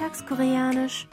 Alltagskoreanisch.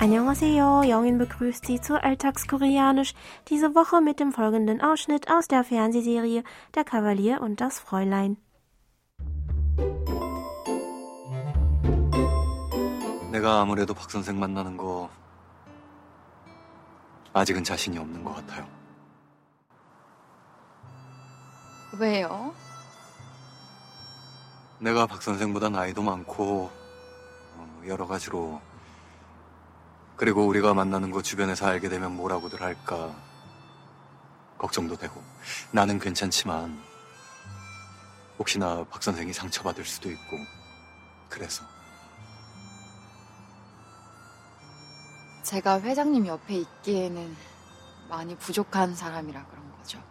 Annyeonghaseyo, Jongin begrüßt Sie zu Alltagskoreanisch, diese Woche mit dem folgenden Ausschnitt aus der Fernsehserie Der Kavalier und das Fräulein. 내가 아무래도 박 선생 만나는 거 아직은 자신이 없는 것 같아요. 왜요? 내가 박 선생보다 나이도 많고 어, 여러 가지로. 그리고 우리가 만나는 거 주변에서 알게 되면 뭐라고들 할까 걱정도 되고. 나는 괜찮지만 혹시나 박 선생이 상처받을 수도 있고. 그래서. 제가 회장님 옆에 있기에는 많이 부족한 사람이라 그런 거죠.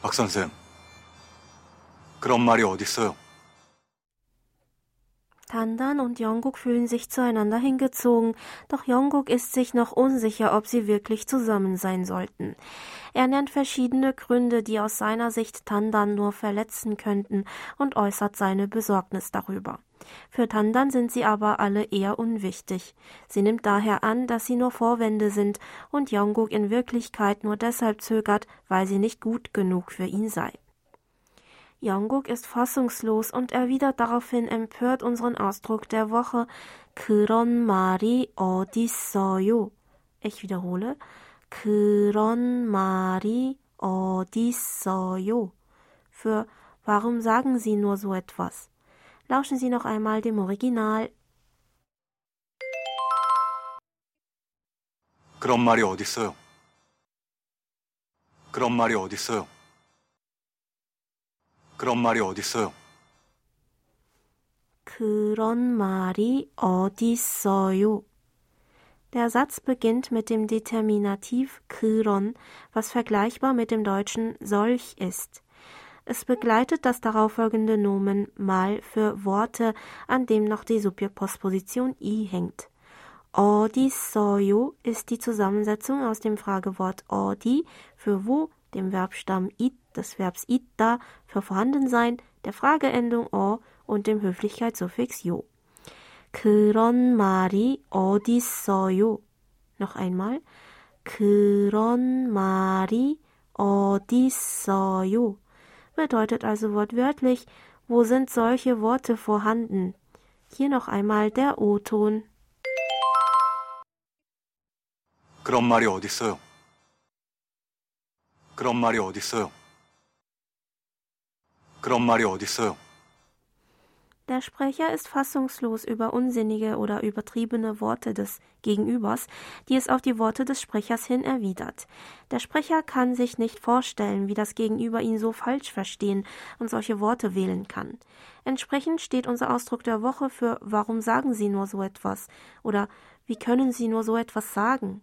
박 선생 그런 말이 어딨어요? Tandan und Jungkook fühlen sich zueinander hingezogen, doch Jungkook ist sich noch unsicher, ob sie wirklich zusammen sein sollten. Er nennt verschiedene Gründe, die aus seiner Sicht Tandan nur verletzen könnten und äußert seine Besorgnis darüber. Für Tandan sind sie aber alle eher unwichtig. Sie nimmt daher an, dass sie nur Vorwände sind und Jungkook in Wirklichkeit nur deshalb zögert, weil sie nicht gut genug für ihn sei. Jungkook ist fassungslos und erwidert daraufhin empört unseren Ausdruck der Woche 그런 말이 어딨어요? Ich wiederhole. 그런 말이 어딨어요? Für warum sagen Sie nur so etwas? Lauschen Sie noch einmal dem Original. 그런 말이 어딨어요? 그런 말이 어딨어요? 그런 말이 어딨어요? 그런 말이 어딨어요? Der Satz beginnt mit dem Determinativ 그런, was vergleichbar mit dem deutschen solch ist. Es begleitet das darauffolgende Nomen mal für Worte, an dem noch die Subjektpostposition i hängt. 어디서요 ist die Zusammensetzung aus dem Fragewort 어디 für wo, dem Verbstamm it des Verbs ita für vorhanden der Frageendung o und dem Höflichkeitssuffix 요. 그런 말이 어딨어요? Noch einmal. 그런 말이 어딨어요? Bedeutet also wortwörtlich, wo sind solche Worte vorhanden? Hier noch einmal der O-Ton. 그런 말이 어딨어요? 그런 말이 어딨어요? 그런 말이 어딨어요? Der Sprecher ist fassungslos über unsinnige oder übertriebene Worte des Gegenübers, die es auf die Worte des Sprechers hin erwidert. Der Sprecher kann sich nicht vorstellen, wie das Gegenüber ihn so falsch verstehen und solche Worte wählen kann. Entsprechend steht unser Ausdruck der Woche für Warum sagen Sie nur so etwas oder Wie können Sie nur so etwas sagen?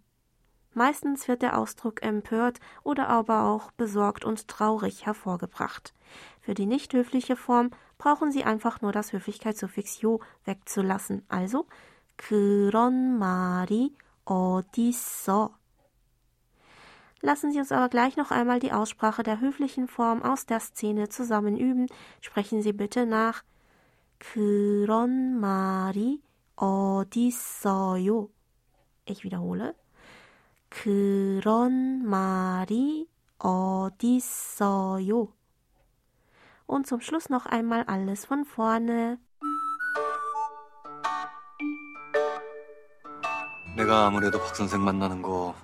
Meistens wird der Ausdruck empört oder aber auch besorgt und traurig hervorgebracht. Für die nicht höfliche Form brauchen Sie einfach nur das Höflichkeitssuffix 요 wegzulassen. Also 그런 말이 어딨어? Lassen Sie uns aber gleich noch einmal die Aussprache der höflichen Form aus der Szene zusammen üben. Sprechen Sie bitte nach. 그런 말이 어딨어요? Ich wiederhole. 그런 말이 어딨어요? Und zum Schluss noch einmal alles von vorne. 내가 아무래도 박 선생 만나는 거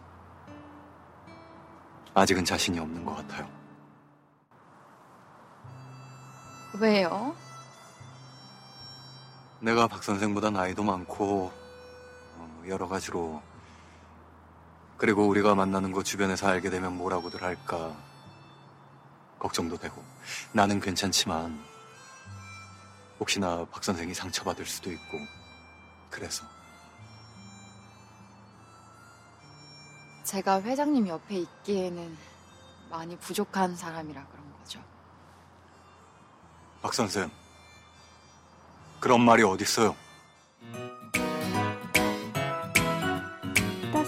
아직은 자신이 없는 것 같아요. 왜요? 내가 박 선생보다 나이도 많고 어, 여러 가지로 그리고 우리가 만나는 거 주변에서 알게 되면 뭐라고들 할까 걱정도 되고 나는 괜찮지만 혹시나 박 선생이 상처받을 수도 있고 그래서 제가 회장님 옆에 있기에는 많이 부족한 사람이라 그런 거죠. 박 선생 그런 말이 어딨어요?